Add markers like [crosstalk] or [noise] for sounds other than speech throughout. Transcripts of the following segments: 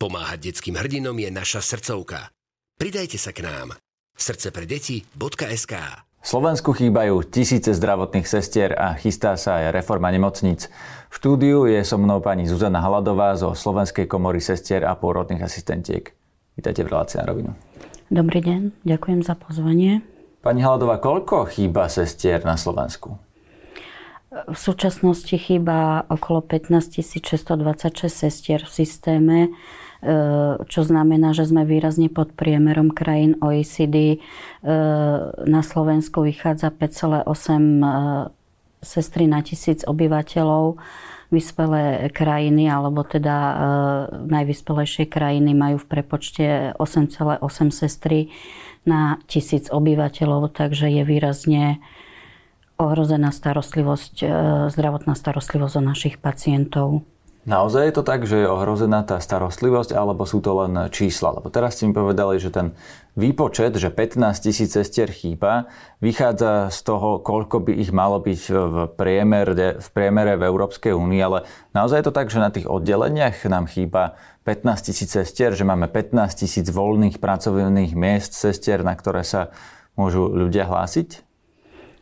Pomáhať detským hrdinom je naša srdcovka. Pridajte sa k nám. srdcepredeti.sk Slovensku chýbajú tisíce zdravotných sestier a chystá sa aj reforma nemocníc. V štúdiu je so mnou pani Zuzana Haladová zo Slovenskej komory sestier a pôrodných asistentiek. Vítajte v relácii na rovinu. Dobrý deň, ďakujem za pozvanie. Pani Haladová, koľko chýba sestier na Slovensku? V súčasnosti chýba okolo 15 626 sestier v systéme, čo znamená, že sme výrazne pod priemerom krajín OECD. E, na Slovensku vychádza 5,8 e, sestry na tisíc obyvateľov. Vyspelé krajiny, alebo teda najvyspelejšie krajiny majú v prepočte 8,8 sestry na tisíc obyvateľov, takže je výrazne ohrozená starostlivosť, e, zdravotná starostlivosť o našich pacientov. Naozaj je to tak, že je ohrozená tá starostlivosť, alebo sú to len čísla? Lebo teraz ste mi povedali, že ten výpočet, že 15 tisíc cestier chýba, vychádza z toho, koľko by ich malo byť v priemere v, priemere v Európskej únii, ale naozaj je to tak, že na tých oddeleniach nám chýba 15 tisíc cestier, že máme 15 tisíc voľných pracovných miest cestier, na ktoré sa môžu ľudia hlásiť?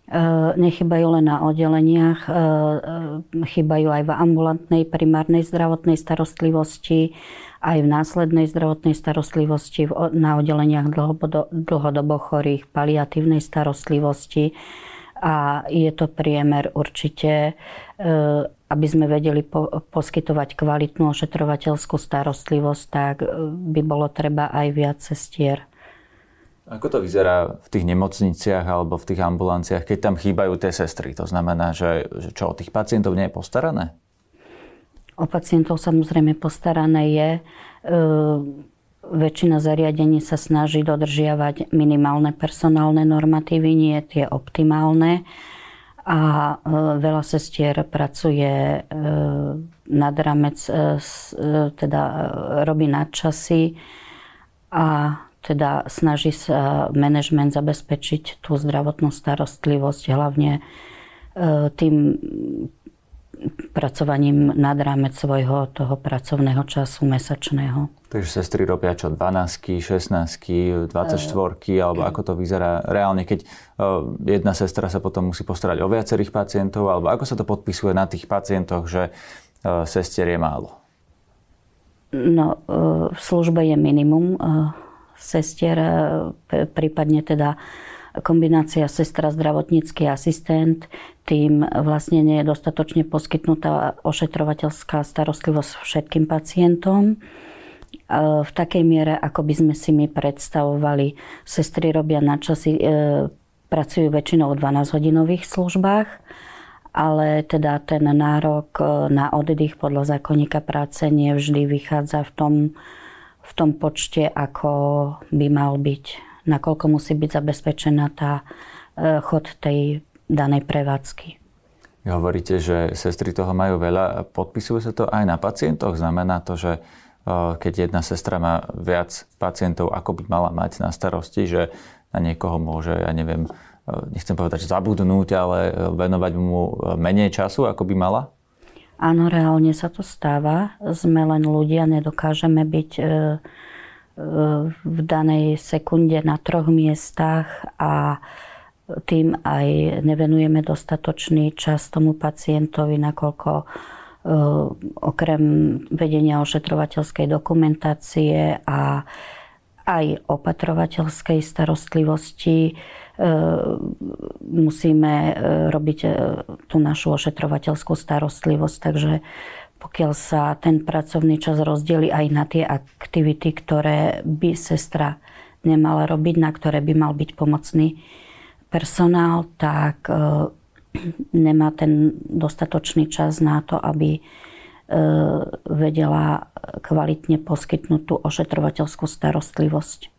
Eh, nechybajú len na oddeleniach, eh, eh, chýbajú aj v ambulantnej primárnej zdravotnej starostlivosti, aj v následnej zdravotnej starostlivosti, na oddeleniach dlhodobo chorých, paliatívnej starostlivosti. A je to priemer určite, aby sme vedeli poskytovať kvalitnú ošetrovateľskú starostlivosť, tak by bolo treba aj viac cestier. Ako to vyzerá v tých nemocniciach alebo v tých ambulanciách, keď tam chýbajú tie sestry? To znamená, že, že čo, o tých pacientov nie je postarané? O pacientov samozrejme postarané je. E, väčšina zariadení sa snaží dodržiavať minimálne personálne normatívy, nie tie optimálne. A e, veľa sestier pracuje e, nad ramec, e, teda e, robí nadčasy a teda snaží sa manažment zabezpečiť tú zdravotnú starostlivosť hlavne e, tým pracovaním nad rámec svojho toho pracovného času mesačného. Takže sestry robia čo, 12 16 24 alebo ako to vyzerá reálne, keď e, jedna sestra sa potom musí postarať o viacerých pacientov, alebo ako sa to podpisuje na tých pacientoch, že e, sestier je málo? No, v službe je minimum sestier, e, prípadne teda kombinácia sestra zdravotnícky asistent, tým vlastne nie je dostatočne poskytnutá ošetrovateľská starostlivosť všetkým pacientom. E, v takej miere, ako by sme si my predstavovali, sestry robia na časy, e, pracujú väčšinou v 12-hodinových službách, ale teda ten nárok na oddych podľa zákonníka práce nie vždy vychádza v tom, v tom počte, ako by mal byť, nakoľko musí byť zabezpečená tá e, chod tej danej prevádzky. Vy hovoríte, že sestry toho majú veľa. Podpisuje sa to aj na pacientoch? Znamená to, že e, keď jedna sestra má viac pacientov, ako by mala mať na starosti, že na niekoho môže, ja neviem, e, nechcem povedať, že zabudnúť, ale venovať mu menej času, ako by mala? Áno, reálne sa to stáva. Sme len ľudia, nedokážeme byť e, e, v danej sekunde na troch miestach a tým aj nevenujeme dostatočný čas tomu pacientovi, nakoľko e, okrem vedenia ošetrovateľskej dokumentácie a aj opatrovateľskej starostlivosti musíme e, robiť e, tú našu ošetrovateľskú starostlivosť. Takže pokiaľ sa ten pracovný čas rozdeli aj na tie aktivity, ktoré by sestra nemala robiť, na ktoré by mal byť pomocný personál, tak nemá ten dostatočný čas na to, aby vedela kvalitne poskytnúť tú ošetrovateľskú starostlivosť.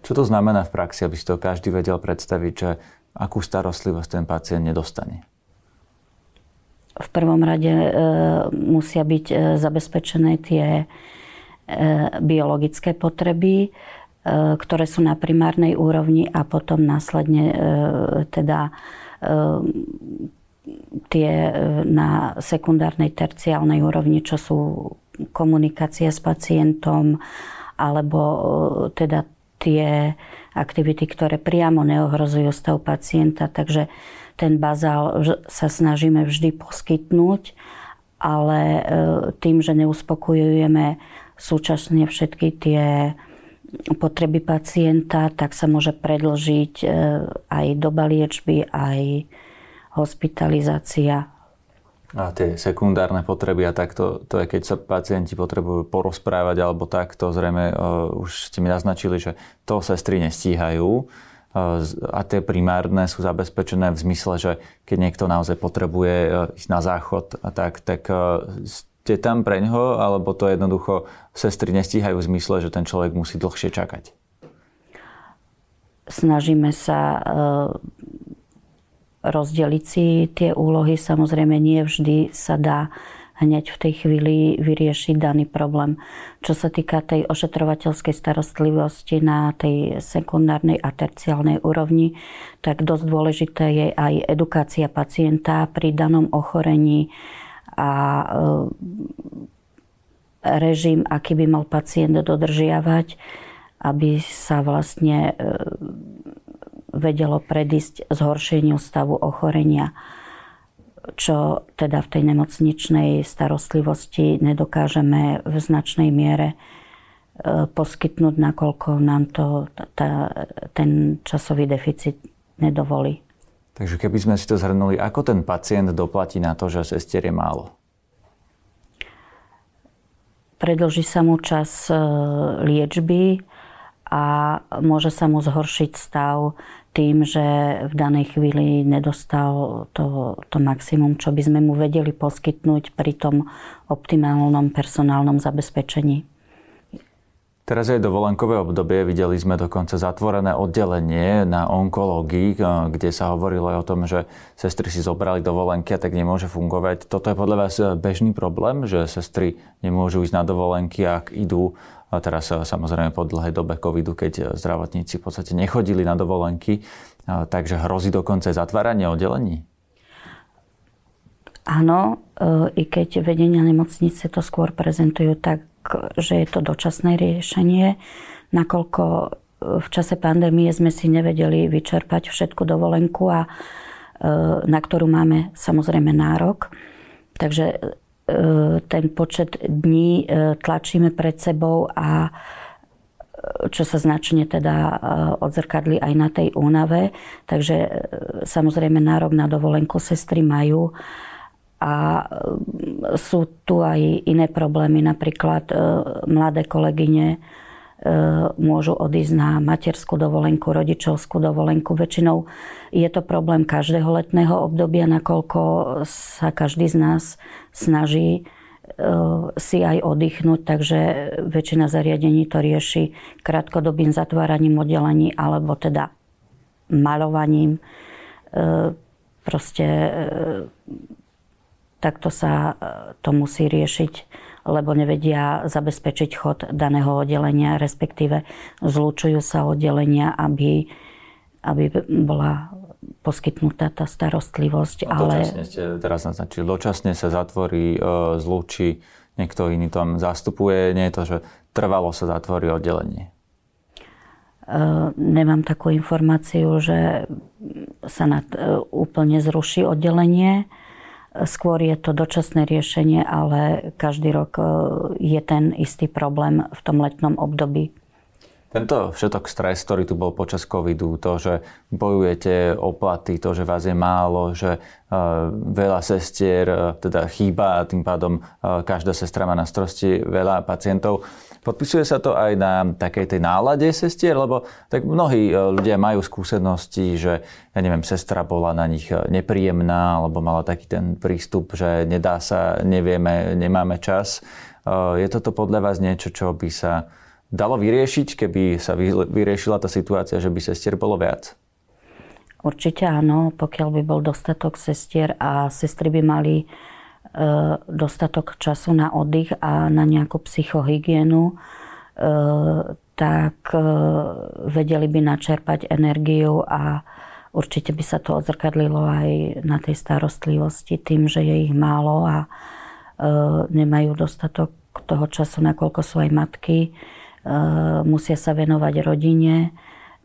Čo to znamená v praxi, aby si to každý vedel predstaviť, že akú starostlivosť ten pacient nedostane? V prvom rade e, musia byť e, zabezpečené tie e, biologické potreby, e, ktoré sú na primárnej úrovni a potom následne e, teda e, tie na sekundárnej, terciálnej úrovni, čo sú komunikácia s pacientom alebo teda tie aktivity, ktoré priamo neohrozujú stav pacienta. Takže ten bazál sa snažíme vždy poskytnúť, ale tým, že neuspokojujeme súčasne všetky tie potreby pacienta, tak sa môže predlžiť e, aj doba liečby, aj hospitalizácia. A tie sekundárne potreby a takto, to je keď sa pacienti potrebujú porozprávať alebo takto, zrejme uh, už ste mi naznačili, že to sestry nestíhajú uh, a tie primárne sú zabezpečené v zmysle, že keď niekto naozaj potrebuje uh, ísť na záchod a tak, tak ste tam pre ňoho, alebo to jednoducho sestry nestíhajú v zmysle, že ten človek musí dlhšie čakať? Snažíme sa e, rozdeliť si tie úlohy. Samozrejme, nie vždy sa dá hneď v tej chvíli vyriešiť daný problém. Čo sa týka tej ošetrovateľskej starostlivosti na tej sekundárnej a terciálnej úrovni, tak dosť dôležité je aj edukácia pacienta pri danom ochorení, a e, režim, aký by mal pacient dodržiavať, aby sa vlastne e, vedelo predísť zhoršeniu stavu ochorenia, čo teda v tej nemocničnej starostlivosti nedokážeme v značnej miere e, poskytnúť, nakoľko nám to tá, ten časový deficit nedovolí. Takže keby sme si to zhrnuli, ako ten pacient doplatí na to, že sestier je málo? Predlží sa mu čas e, liečby a môže sa mu zhoršiť stav tým, že v danej chvíli nedostal to, to maximum, čo by sme mu vedeli poskytnúť pri tom optimálnom personálnom zabezpečení. Teraz je dovolenkové obdobie, videli sme dokonca zatvorené oddelenie na onkológii, eh, kde sa hovorilo aj o tom, že sestry si zobrali dovolenky a tak nemôže fungovať. Toto je podľa vás eh, bežný problém, že sestry nemôžu ísť na dovolenky, ak idú a teraz eh, samozrejme po dlhej dobe covidu, keď zdravotníci v podstate nechodili na dovolenky, takže hrozí dokonca zatváranie oddelení? Áno, i keď vedenia nemocnice to skôr prezentujú tak, že je to dočasné riešenie, nakoľko v čase pandémie sme si nevedeli vyčerpať všetku dovolenku, a, na ktorú máme samozrejme nárok. Takže ten počet dní e, tlačíme pred sebou a čo sa značne teda odzrkadli aj na tej únave. Takže samozrejme nárok na dovolenku sestry majú a sú tu aj iné problémy, napríklad e, mladé kolegyne e, môžu odísť na materskú dovolenku, rodičovskú dovolenku. Väčšinou je to problém každého letného obdobia, nakoľko sa každý z nás snaží e, si aj oddychnúť, takže väčšina zariadení to rieši krátkodobým zatváraním oddelení alebo teda malovaním. Proste takto sa e, to musí riešiť, lebo nevedia zabezpečiť chod daného oddelenia, respektíve zlúčujú sa oddelenia, aby, aby bola poskytnutá tá starostlivosť. No, ale... Dočasne ste teraz naznačili, dočasne sa zatvorí, e, zlúči, niekto iný tam zastupuje, nie je to, že trvalo sa zatvorí oddelenie. E, nemám takú informáciu, že sa nad, úplne zruší oddelenie Skôr je to dočasné riešenie, ale každý rok e, je ten istý problém v tom letnom období. Tento všetok stres, ktorý tu bol počas covidu, to, že bojujete o platy, to, že vás je málo, že uh, veľa sestier uh, teda chýba a tým pádom každá sestra má na starosti veľa pacientov. Podpisuje sa to aj na takej tej nálade sestier, lebo tak mnohí e, ľudia majú skúsenosti, že ja neviem, sestra bola na nich e, nepríjemná, alebo mala taký ten prístup, že nedá sa, nevieme, nemáme čas. E, je toto podľa vás niečo, čo by sa dalo vyriešiť, keby sa vyriešila tá situácia, že by sestier bolo viac? Určite áno, pokiaľ by bol dostatok sestier a sestry by mali dostatok času na oddych a na nejakú psychohygienu, e, tak e, vedeli by načerpať energiu a určite by sa to odzrkadlilo aj na tej starostlivosti tým, že je ich málo a nemajú dostatok toho času, nakoľko sú aj matky, e, musia sa venovať rodine,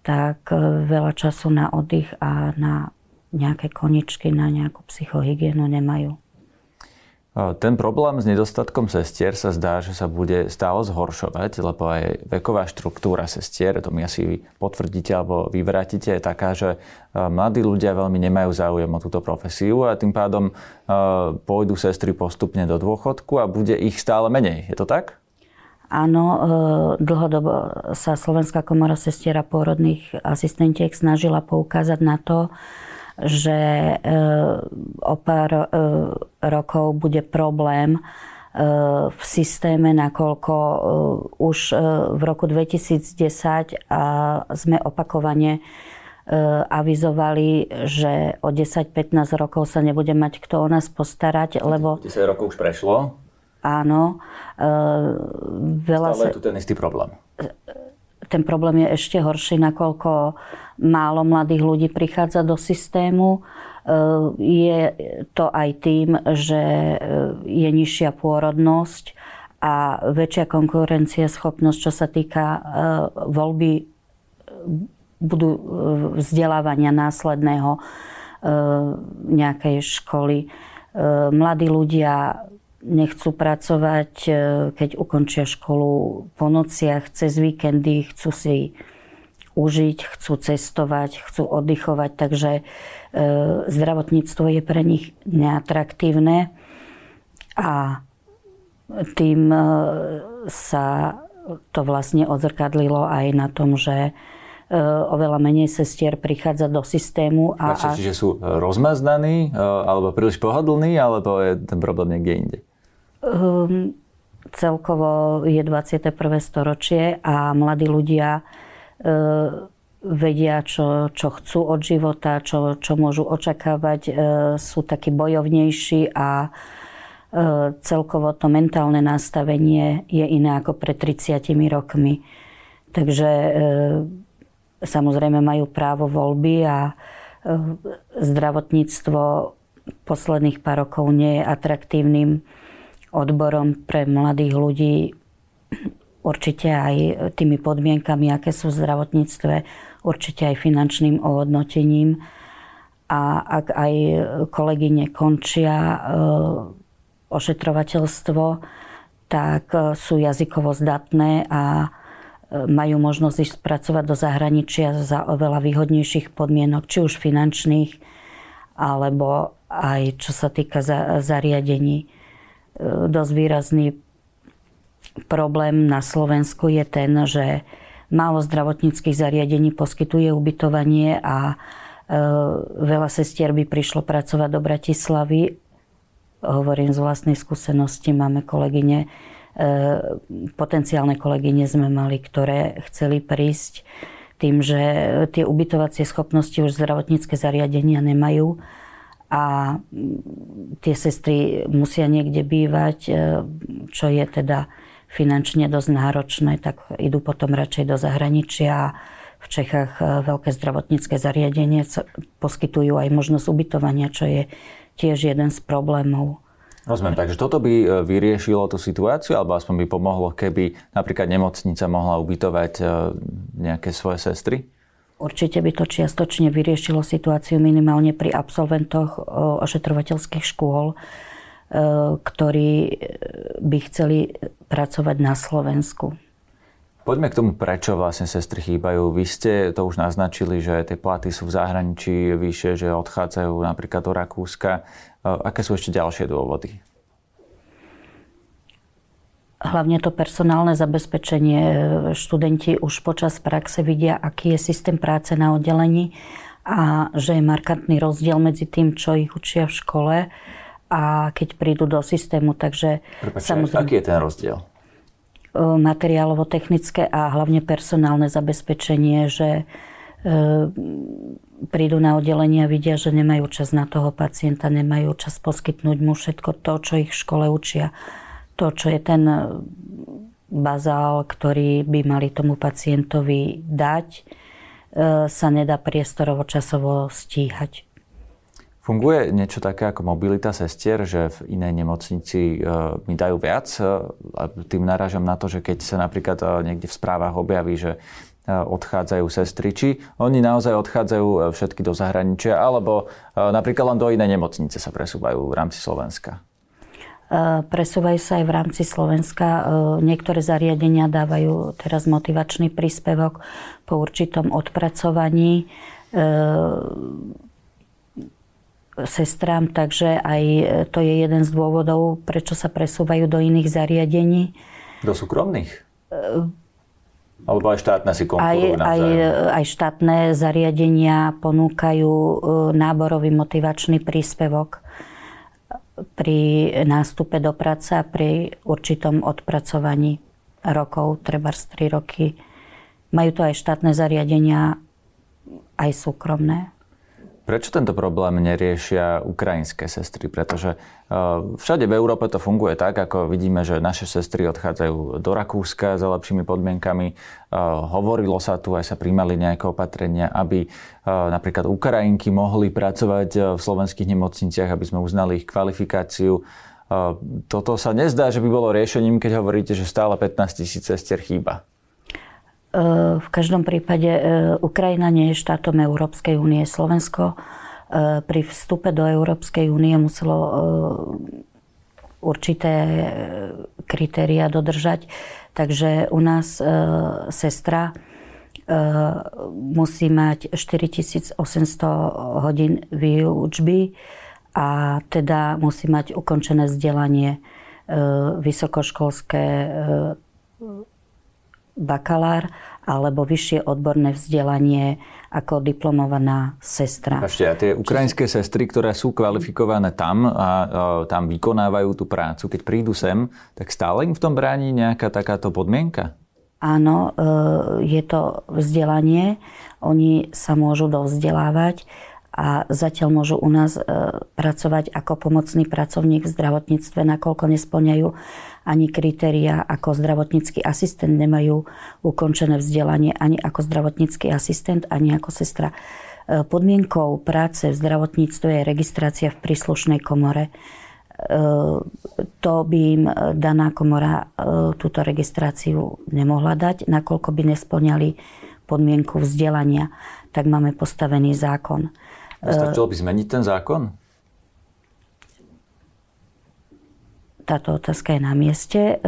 tak veľa času na oddych a na nejaké koničky, na nejakú psychohygienu nemajú. Ten problém s nedostatkom sestier sa zdá, že sa bude stále zhoršovať, lebo aj veková štruktúra sestier, to mi asi potvrdíte alebo vyvrátite, je taká, že mladí ľudia veľmi nemajú záujem o túto profesiu a tým pádom pôjdu sestry postupne do dôchodku a bude ich stále menej. Je to tak? Áno, e, dlhodobo sa Slovenská komora sestier a pôrodných asistentiek snažila poukázať na to, že e, o pár e, rokov bude problém e, v systéme, nakoľko už v roku 2010 sme opakovane avizovali, že o 10-15 rokov sa nebude mať kto o nás postarať, lebo... 10 rokov už prešlo? Áno. Veľa Stále je tu ten istý problém ten problém je ešte horší, nakoľko málo mladých ľudí prichádza do systému. E, je to aj tým, že e, je nižšia pôrodnosť a väčšia konkurencieschopnosť, čo sa týka e, voľby budú vzdelávania následného nejakej školy. Mladí ľudia nechcú pracovať, e, keď ukončia školu po nociach, cez víkendy, chcú si užiť, chcú cestovať, chcú oddychovať, takže e, zdravotníctvo je pre nich neatraktívne a tým e, sa to vlastne odzrkadlilo aj na tom, že oveľa menej sestier prichádza do systému. A, a... Čiže sú rozmaznaní, alebo príliš pohodlní, alebo je ten problém niekde inde? Um, celkovo je 21. storočie a mladí ľudia uh, vedia, čo, čo chcú od života, čo, čo môžu očakávať, uh, sú takí bojovnejší a uh, celkovo to mentálne nastavenie je iné ako pred 30 rokmi. Takže samozrejme majú právo voľby a zdravotníctvo posledných pár rokov nie je atraktívnym odborom pre mladých ľudí určite aj tými podmienkami, aké sú v zdravotníctve, určite aj finančným ohodnotením. A ak aj kolegyne končia e, ošetrovateľstvo, tak e, sú jazykovo zdatné a e, majú možnosť ísť pracovať do zahraničia za oveľa výhodnejších podmienok, či už finančných, alebo aj čo sa týka zariadení dosť výrazný problém na Slovensku je ten, že málo zdravotníckých zariadení poskytuje ubytovanie a e, veľa sestier by prišlo pracovať do Bratislavy. Hovorím z vlastnej skúsenosti, máme kolegyne, e, potenciálne kolegyne sme mali, ktoré chceli prísť tým, že tie ubytovacie schopnosti už zdravotnícke zariadenia nemajú a tie sestry musia niekde bývať, e, čo je teda finančne dosť náročné, tak idú potom radšej do zahraničia. V Čechách e, veľké zdravotnícke zariadenie poskytujú aj možnosť ubytovania, čo je tiež jeden z problémov. Rozumiem, takže toto by e, vyriešilo tú situáciu, alebo aspoň by pomohlo, keby napríklad nemocnica mohla ubytovať nejaké svoje sestry? Určite by to čiastočne vyriešilo situáciu minimálne pri absolventoch ošetrovateľských škôl, e, ktorí by chceli pracovať na Slovensku. Poďme k tomu, prečo vlastne sestry chýbajú. Vy ste to už naznačili, že tie platy sú v zahraničí vyššie, že odchádzajú napríklad do Rakúska. E, aké sú ešte ďalšie dôvody? Hlavne to personálne zabezpečenie. Študenti už počas praxe vidia, aký je systém práce na oddelení a že je markantný rozdiel medzi tým, čo ich učia v škole a keď prídu do systému. Takže Prepačte, samozrejme, aký je ten rozdiel? Materiálovo-technické a hlavne personálne zabezpečenie, že prídu na oddelenie a vidia, že nemajú čas na toho pacienta, nemajú čas poskytnúť mu všetko to, čo ich v škole učia to, čo je ten bazál, ktorý by mali tomu pacientovi dať, e, sa nedá priestorovo časovo stíhať. Funguje niečo také ako mobilita sestier, že v inej nemocnici mi dajú viac? Tým narážam na to, že keď sa napríklad niekde v správach objaví, že odchádzajú sestry, či oni naozaj odchádzajú všetky do zahraničia, alebo napríklad len do inej nemocnice sa presúvajú v rámci Slovenska? Presúvajú sa aj v rámci Slovenska. Niektoré zariadenia dávajú teraz motivačný príspevok po určitom odpracovaní sestrám, takže aj to je jeden z dôvodov, prečo sa presúvajú do iných zariadení. Do súkromných? Alebo aj štátne si konkurujú aj, aj, aj štátne zariadenia ponúkajú náborový motivačný príspevok pri nástupe do práce a pri určitom odpracovaní rokov, treba 3 roky. Majú to aj štátne zariadenia, aj súkromné. Prečo tento problém neriešia ukrajinské sestry? Pretože e, všade v Európe to funguje tak, ako vidíme, že naše sestry odchádzajú do Rakúska za lepšími podmienkami. E, hovorilo sa tu, aj sa príjmali nejaké opatrenia, aby e, napríklad Ukrajinky mohli pracovať v slovenských nemocniciach, aby sme uznali ich kvalifikáciu. Toto sa nezdá, že by bolo riešením, keď hovoríte, že stále 15 tisíc sestier chýba. Eh, v každom prípade eh, Ukrajina nie je štátom Európskej únie. Slovensko eh, pri vstupe do Európskej únie muselo určité kritéria dodržať. Takže u nás sestra musí mať 4800 hodín výučby a teda musí mať ukončené vzdelanie vysokoškolské bakalár alebo vyššie odborné vzdelanie ako diplomovaná sestra. Ešte, a tie ukrajinské sestry, ktoré sú kvalifikované tam a, a tam vykonávajú tú prácu, keď prídu sem, tak stále im v tom bráni nejaká takáto podmienka? Áno, e, je to vzdelanie. Oni sa môžu dovzdelávať a zatiaľ môžu u nás e, pracovať ako pomocný pracovník v zdravotníctve, nakoľko nesplňajú ani kritéria ako zdravotnícky asistent, nemajú ukončené vzdelanie ani ako zdravotnícky asistent, ani ako sestra. E, podmienkou práce v zdravotníctve je registrácia v príslušnej komore. E, to by im daná komora e, túto registráciu nemohla dať, nakoľko by nesplňali podmienku vzdelania. Tak máme postavený zákon. Stačilo by zmeniť ten zákon? Táto otázka je na mieste, e,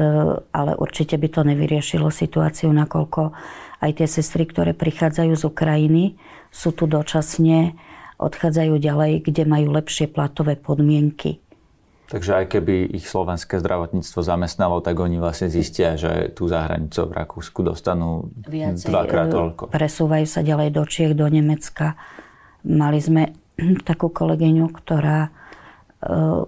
ale určite by to nevyriešilo situáciu, nakoľko aj tie sestry, ktoré prichádzajú z Ukrajiny, sú tu dočasne, odchádzajú ďalej, kde majú lepšie platové podmienky. Takže aj keby ich slovenské zdravotníctvo zamestnalo, tak oni vlastne zistia, že tú zahranicu v Rakúsku dostanú Viacej, dvakrát e, toľko. Presúvajú sa ďalej do Čiech, do Nemecka. Mali sme [clears throat] takú kolegyňu, ktorá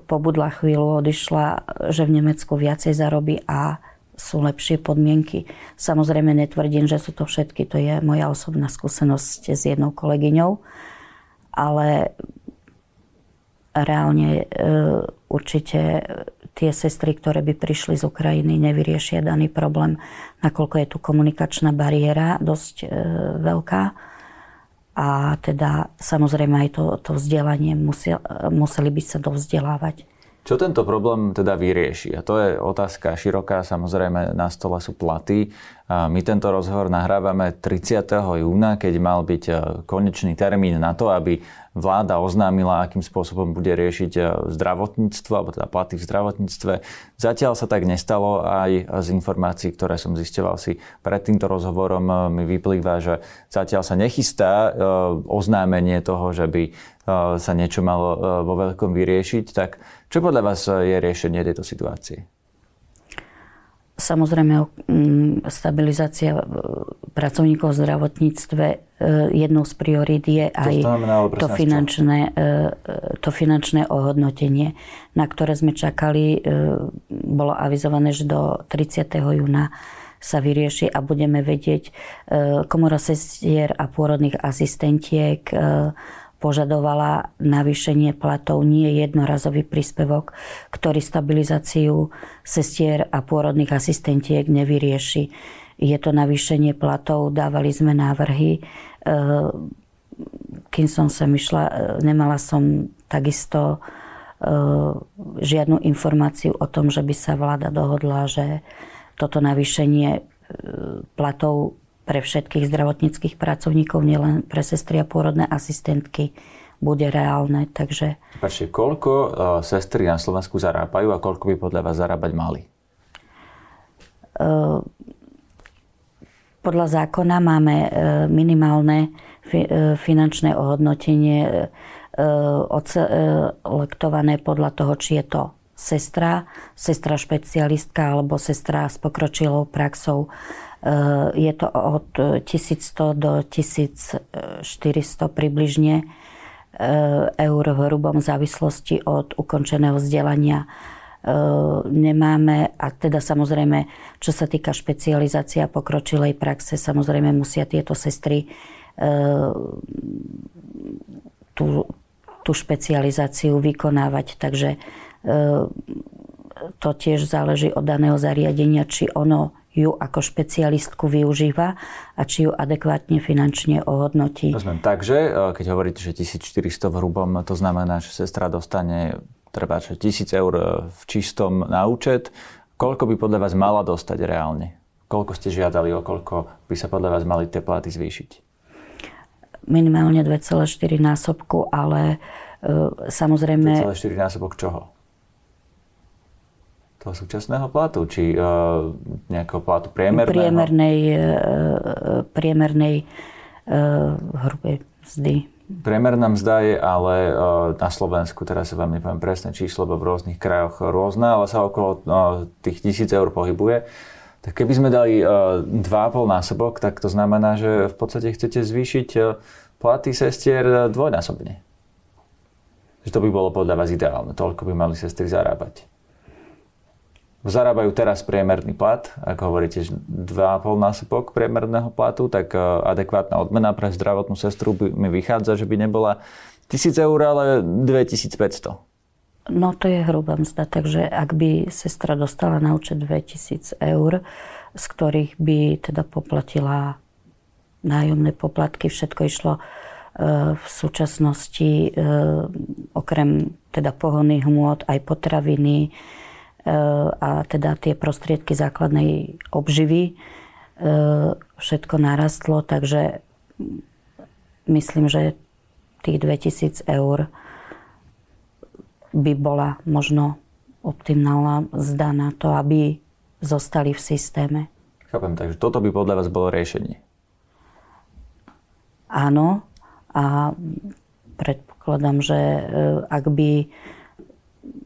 pobudla chvíľu, odišla, že v Nemecku viacej zarobí a sú lepšie podmienky. Samozrejme netvrdím, že sú to všetky, to je moja osobná skúsenosť s jednou kolegyňou, ale reálne e, určite tie sestry, ktoré by prišli z Ukrajiny, nevyriešia daný problém, nakoľko je tu komunikačná bariéra dosť e, veľká a teda samozrejme aj to, to vzdelanie musel, museli by sa dovzdelávať. Čo tento problém teda vyrieši? A to je otázka široká, samozrejme na stole sú platy. A my tento rozhovor nahrávame 30. júna, keď mal byť e, konečný termín na to, aby vláda oznámila, akým spôsobom bude riešiť e, zdravotníctvo, alebo teda platy v zdravotníctve. Zatiaľ sa tak nestalo aj z informácií, ktoré som zistoval si pred týmto rozhovorom, e, mi vyplýva, že zatiaľ sa nechystá oznámenie toho, že by sa niečo malo vo veľkom vyriešiť. Tak čo podľa vás je riešenie tejto situácie? Samozrejme, mm, stabilizácia e, pracovníkov v zdravotníctve e, jednou z priorít je aj to, to, finančné, to finančné ohodnotenie, na ktoré sme čakali. Bolo avizované, že do 30. júna sa vyrieši a budeme vedieť komora sestier a pôrodných asistentiek požadovala navýšenie platov, nie jednorazový príspevok, ktorý stabilizáciu sestier a pôrodných asistentiek nevyrieši. Je to navýšenie platov, dávali sme návrhy, e, kým som sem išla, nemala som takisto žiadnu informáciu o tom, že by sa vláda dohodla, že toto navýšenie platov pre všetkých zdravotníckých pracovníkov, nielen pre sestry a pôrodné asistentky, bude reálne. Takže... Pačte, koľko uh, sestry na Slovensku zarábajú a koľko by podľa vás zarábať mali? Uh, podľa zákona máme uh, minimálne fi, uh, finančné ohodnotenie odlektované podľa toho, či je to sestra, sestra špecialistka alebo sestra s pokročilou praxou. Je to od 1100 do 1400 približne Eh, eur v hrubom závislosti od ukončeného vzdelania eh, nemáme a teda samozrejme, čo sa týka špecializácia pokročilej praxe, samozrejme musia tieto sestry eh, tú, tú špecializáciu vykonávať. Takže to tiež záleží od daného zariadenia, či ono ju ako špecialistku využíva a či ju adekvátne finančne ohodnotí. Rozumiem. Takže, e, keď hovoríte, že 1400 v hrubom, to znamená, že sestra dostane treba 1000 eur v čistom na účet. Koľko by podľa vás mala dostať reálne? Koľko ste žiadali, o koľko by sa podľa vás mali tie platy zvýšiť? Minimálne 2,4 násobku, ale e, samozrejme... 2,4 násobok čoho? Toho súčasného platu, či uh, nejakého platu priemerného? Priemernej, uh, priemernej uh, hrubej mzdy. Priemerná mzda je ale uh, na Slovensku, teraz vám nepoviem presné číslo, lebo v rôznych krajoch rôzna, ale sa okolo uh, tých tisíc eur pohybuje. Tak keby sme dali uh, 2,5 násobok, tak to znamená, že v podstate chcete zvýšiť uh, platy sestier dvojnásobne. Že to by bolo podľa vás ideálne, toľko by mali sestry zarábať zarábajú teraz priemerný plat, ako hovoríte, 2,5 násobok priemerného platu, tak e, adekvátna odmena pre zdravotnú sestru by mi vychádza, že by nebola 1000 eur, ale 2500. No to je hrubá mzda, takže ak by sestra dostala na účet 2000 eur, z ktorých by teda poplatila nájomné poplatky, všetko išlo e, v súčasnosti e, okrem teda pohonných hmôt aj potraviny, a teda tie prostriedky základnej obživy e, všetko narastlo, takže myslím, že tých 2000 eur by bola možno optimálna zda na to, aby zostali v systéme. Chápem, takže toto by podľa vás bolo riešenie. Áno, a predpokladám, že e, ak by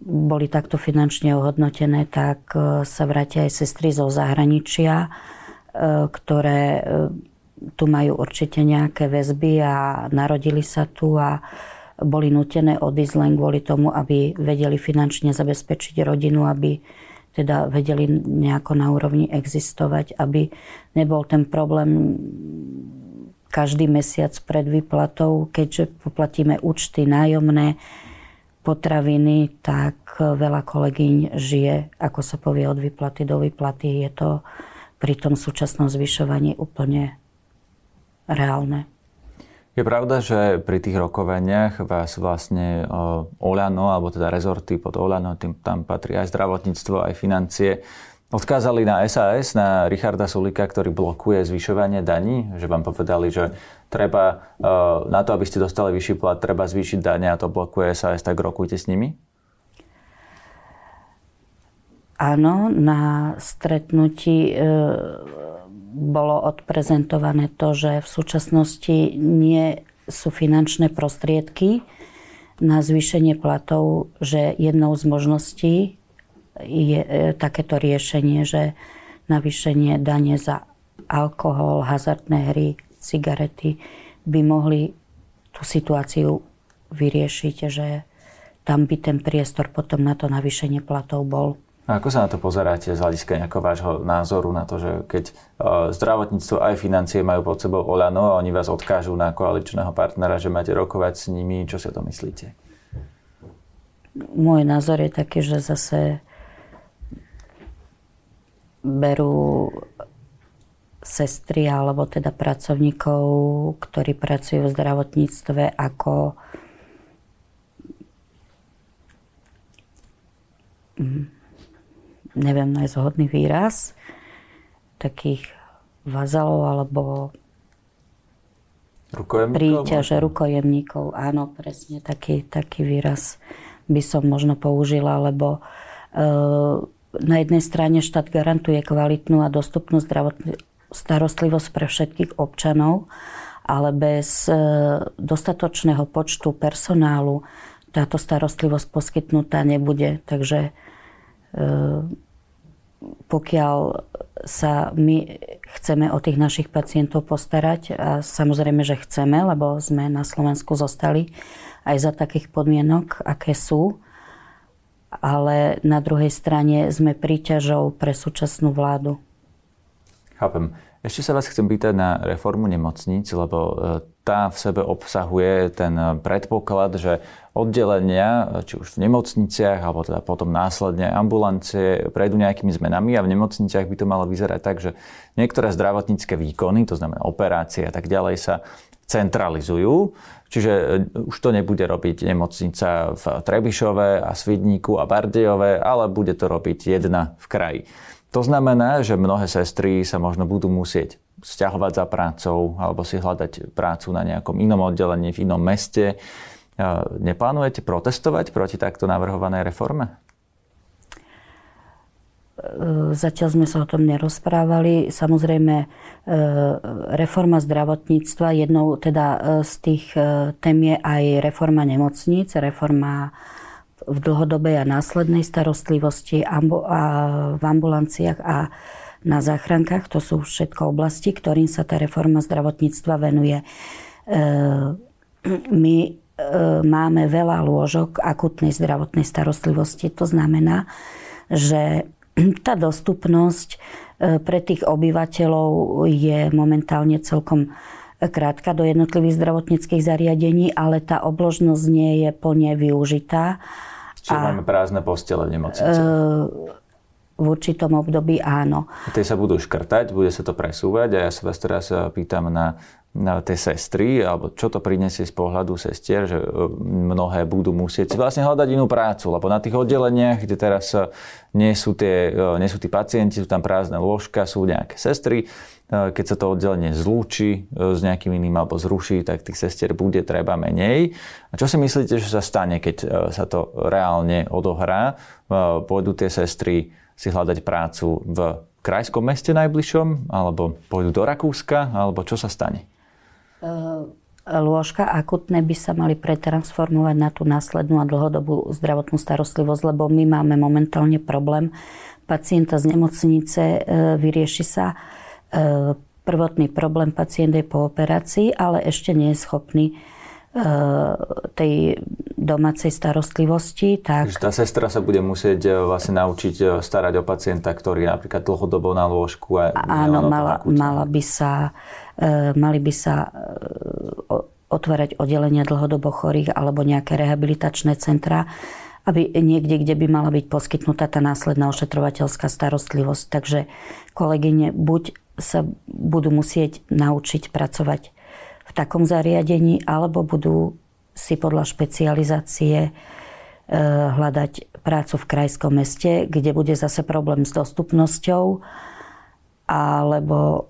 boli takto finančne ohodnotené, tak e, sa vrátia aj sestry zo zahraničia, e, ktoré e, tu majú určite nejaké väzby a narodili sa tu a boli nutené odísť len kvôli tomu, aby vedeli finančne zabezpečiť rodinu, aby teda vedeli nejako na úrovni existovať, aby nebol ten problém každý mesiac pred výplatou, keďže poplatíme účty, nájomné, potraviny, tak veľa kolegyň žije, ako sa povie, od výplaty do výplaty. Je to pri tom súčasnom zvyšovaní úplne reálne. Je pravda, že pri tých rokovaniach vás vlastne Oľano, alebo teda rezorty pod Oľano, tým tam patrí aj zdravotníctvo, aj financie, odkázali na SAS, na Richarda Sulika, ktorý blokuje zvyšovanie daní, že vám povedali, že treba eh, na to, aby ste dostali vyšší plat, treba zvýšiť dane a to blokuje SAS, tak rokujte s nimi? Áno, na stretnutí e, bolo odprezentované to, že v súčasnosti nie sú finančné prostriedky na zvýšenie platov, že jednou z možností je e, takéto riešenie, že navýšenie dane za alkohol, hazardné hry, cigarety by mohli tú situáciu vyriešiť, že tam by ten priestor potom na to navýšenie platov bol. A ako sa na to pozeráte z hľadiska nejakého vášho názoru na to, že keď e, zdravotníctvo aj financie majú pod sebou Olano a oni vás odkážu na koaličného partnera, že máte rokovať s nimi, čo si o to myslíte? Môj názor je taký, že zase berú sestry alebo teda pracovníkov, ktorí pracujú v zdravotníctve ako mm, neviem nájsť hodný výraz, takých vazalov alebo príťaže rukojemníkov. Áno, presne taký, taký výraz by som možno použila, lebo e, na jednej strane štát garantuje kvalitnú a dostupnú zdravotnú starostlivosť pre všetkých občanov, ale bez e, dostatočného počtu personálu táto starostlivosť poskytnutá nebude. Takže e, pokiaľ sa my chceme o tých našich pacientov postarať, a samozrejme, že chceme, lebo sme na Slovensku zostali aj za takých podmienok, aké sú, ale na druhej strane sme príťažou pre súčasnú vládu. Chápem. Ešte sa vás chcem pýtať na reformu nemocníc, lebo e, tá v sebe obsahuje ten predpoklad, že oddelenia, či už v nemocniciach, alebo teda potom následne ambulancie, prejdú nejakými zmenami a v nemocniciach by to malo vyzerať tak, že niektoré zdravotnícke výkony, to znamená operácie a tak ďalej, sa centralizujú. Čiže e, už to nebude robiť nemocnica v Trebišove a Svidníku a Bardejove, ale bude to robiť jedna v kraji. To znamená, že mnohé sestry sa možno budú musieť stiahovať za prácou alebo si hľadať prácu na nejakom inom oddelení, v inom meste. Neplánujete protestovať proti takto navrhovanej reforme? E, zatiaľ sme sa o tom nerozprávali. Samozrejme, e, reforma zdravotníctva, jednou teda e, z tých tém je aj reforma nemocníc, reforma v dlhodobej a následnej starostlivosti a v ambulanciách a na záchrankách. To sú všetko oblasti, ktorým sa tá reforma zdravotníctva venuje. My máme veľa lôžok akutnej zdravotnej starostlivosti. To znamená, že [clears throat] tá dostupnosť e, pre tých obyvateľov je momentálne celkom krátka do jednotlivých zdravotníckých zariadení, ale tá obložnosť nie je plne využitá Čiže a, máme prázdne postele v nemocnici. E, v určitom období áno. Tie sa budú škrtať, bude sa to presúvať a ja sa vás teraz e, pýtam na tie sestry, alebo čo to prinesie z pohľadu sestier, že e, mnohé budú musieť vlastne hľadať inú prácu, lebo na tých oddeleniach, kde teraz nie sú, tie, nie sú tí pacienti, sú tam prázdne lôžka, sú nejaké sestry, keď sa to oddelenie zlúči e, s nejakým iným alebo zruší, tak tých sestier bude treba menej. A čo si myslíte, že sa stane, keď e, sa to reálne odohrá? E, pôjdu tie sestry si hľadať prácu v krajskom meste najbližšom, alebo pôjdu do Rakúska, alebo čo sa stane? Lôžka akutné by sa mali pretransformovať na tú následnú a dlhodobú zdravotnú starostlivosť, lebo my máme momentálne problém pacienta z nemocnice, vyrieši sa E, prvotný problém pacient je po operácii, ale ešte nie je schopný e, tej domácej starostlivosti. Tak... tá sestra sa bude musieť e, vlastne naučiť starať o pacienta, ktorý je napríklad dlhodobo na lôžku. A Áno, mala, mala by sa, mali by sa otvárať oddelenia dlhodobo chorých alebo nejaké rehabilitačné centra, aby niekde, kde by mala byť poskytnutá tá následná ošetrovateľská starostlivosť. Takže kolegyne, buď sa budú musieť naučiť pracovať v takom zariadení, alebo budú si podľa špecializácie e, hľadať prácu v krajskom meste, kde bude zase problém s dostupnosťou, alebo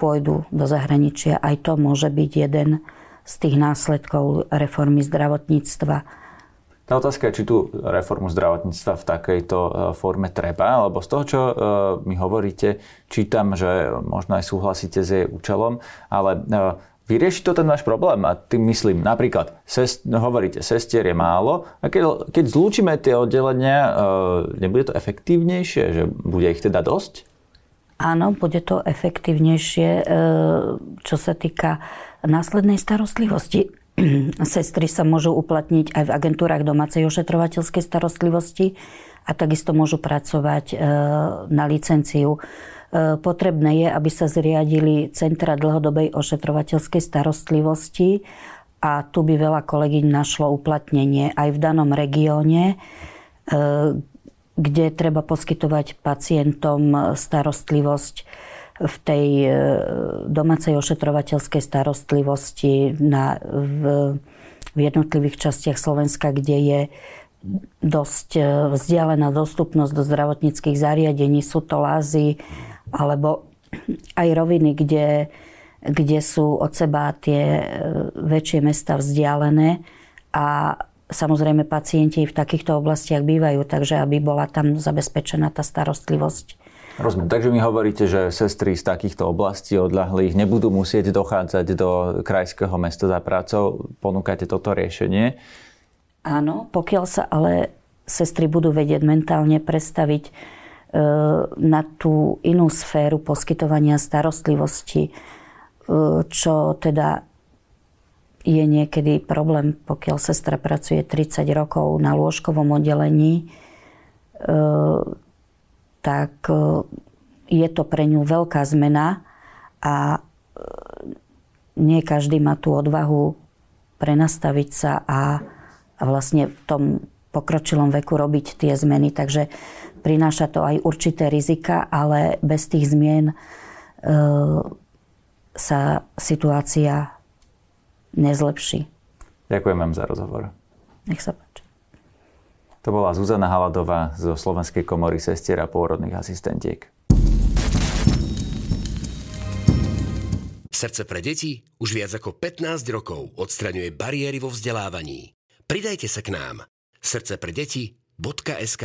pôjdu do zahraničia. Aj to môže byť jeden z tých následkov reformy zdravotníctva tá otázka je, či tú reformu zdravotníctva v takejto e, forme treba, alebo z toho, čo e, mi hovoríte, čítam, že možno aj súhlasíte s jej účelom, ale e, Vyrieši to ten váš problém? A tým myslím, napríklad, sest, no, hovoríte, sestier je málo a keď, keď zlúčime tie oddelenia, nebude to efektívnejšie, že bude ich teda dosť? Áno, bude to efektívnejšie, čo sa týka následnej starostlivosti. [clears throat] Sestry sa môžu uplatniť aj v agentúrach domácej ošetrovateľskej starostlivosti a takisto môžu pracovať e, na licenciu. E, potrebné je, aby sa zriadili Centra dlhodobej ošetrovateľskej starostlivosti a tu by veľa kolegyň našlo uplatnenie aj v danom regióne, e, kde treba poskytovať pacientom starostlivosť v tej e, domácej ošetrovateľskej starostlivosti na, v, v jednotlivých častiach Slovenska, kde je dosť e, vzdialená dostupnosť do zdravotníckých zariadení, sú to lázy alebo aj roviny, kde, kde sú od seba tie e, väčšie mesta vzdialené a samozrejme pacienti v takýchto oblastiach bývajú, takže aby bola tam zabezpečená tá starostlivosť Rozumiem. Takže mi hovoríte, že sestry z takýchto oblastí odľahlých nebudú musieť dochádzať do krajského mesta za prácou. Ponúkate toto riešenie? Áno, pokiaľ sa ale sestry budú vedieť mentálne predstaviť e, na tú inú sféru poskytovania starostlivosti, e, čo teda je niekedy problém, pokiaľ sestra pracuje 30 rokov na lôžkovom oddelení, e, tak e, je to pre ňu veľká zmena a e, nie každý má tú odvahu prenastaviť sa a, vlastne v tom pokročilom veku robiť tie zmeny. Takže prináša to aj určité rizika, ale bez tých zmien sa situácia nezlepší. Ďakujem vám za rozhovor. Nech sa páči. To bola Zuzana Haladová zo Slovenskej komory sestier a pôrodných asistentiek. Srdce pre deti už viac ako 15 rokov odstraňuje bariéry vo vzdelávaní. Pridajte sa k nám. Srdce pre deti.sk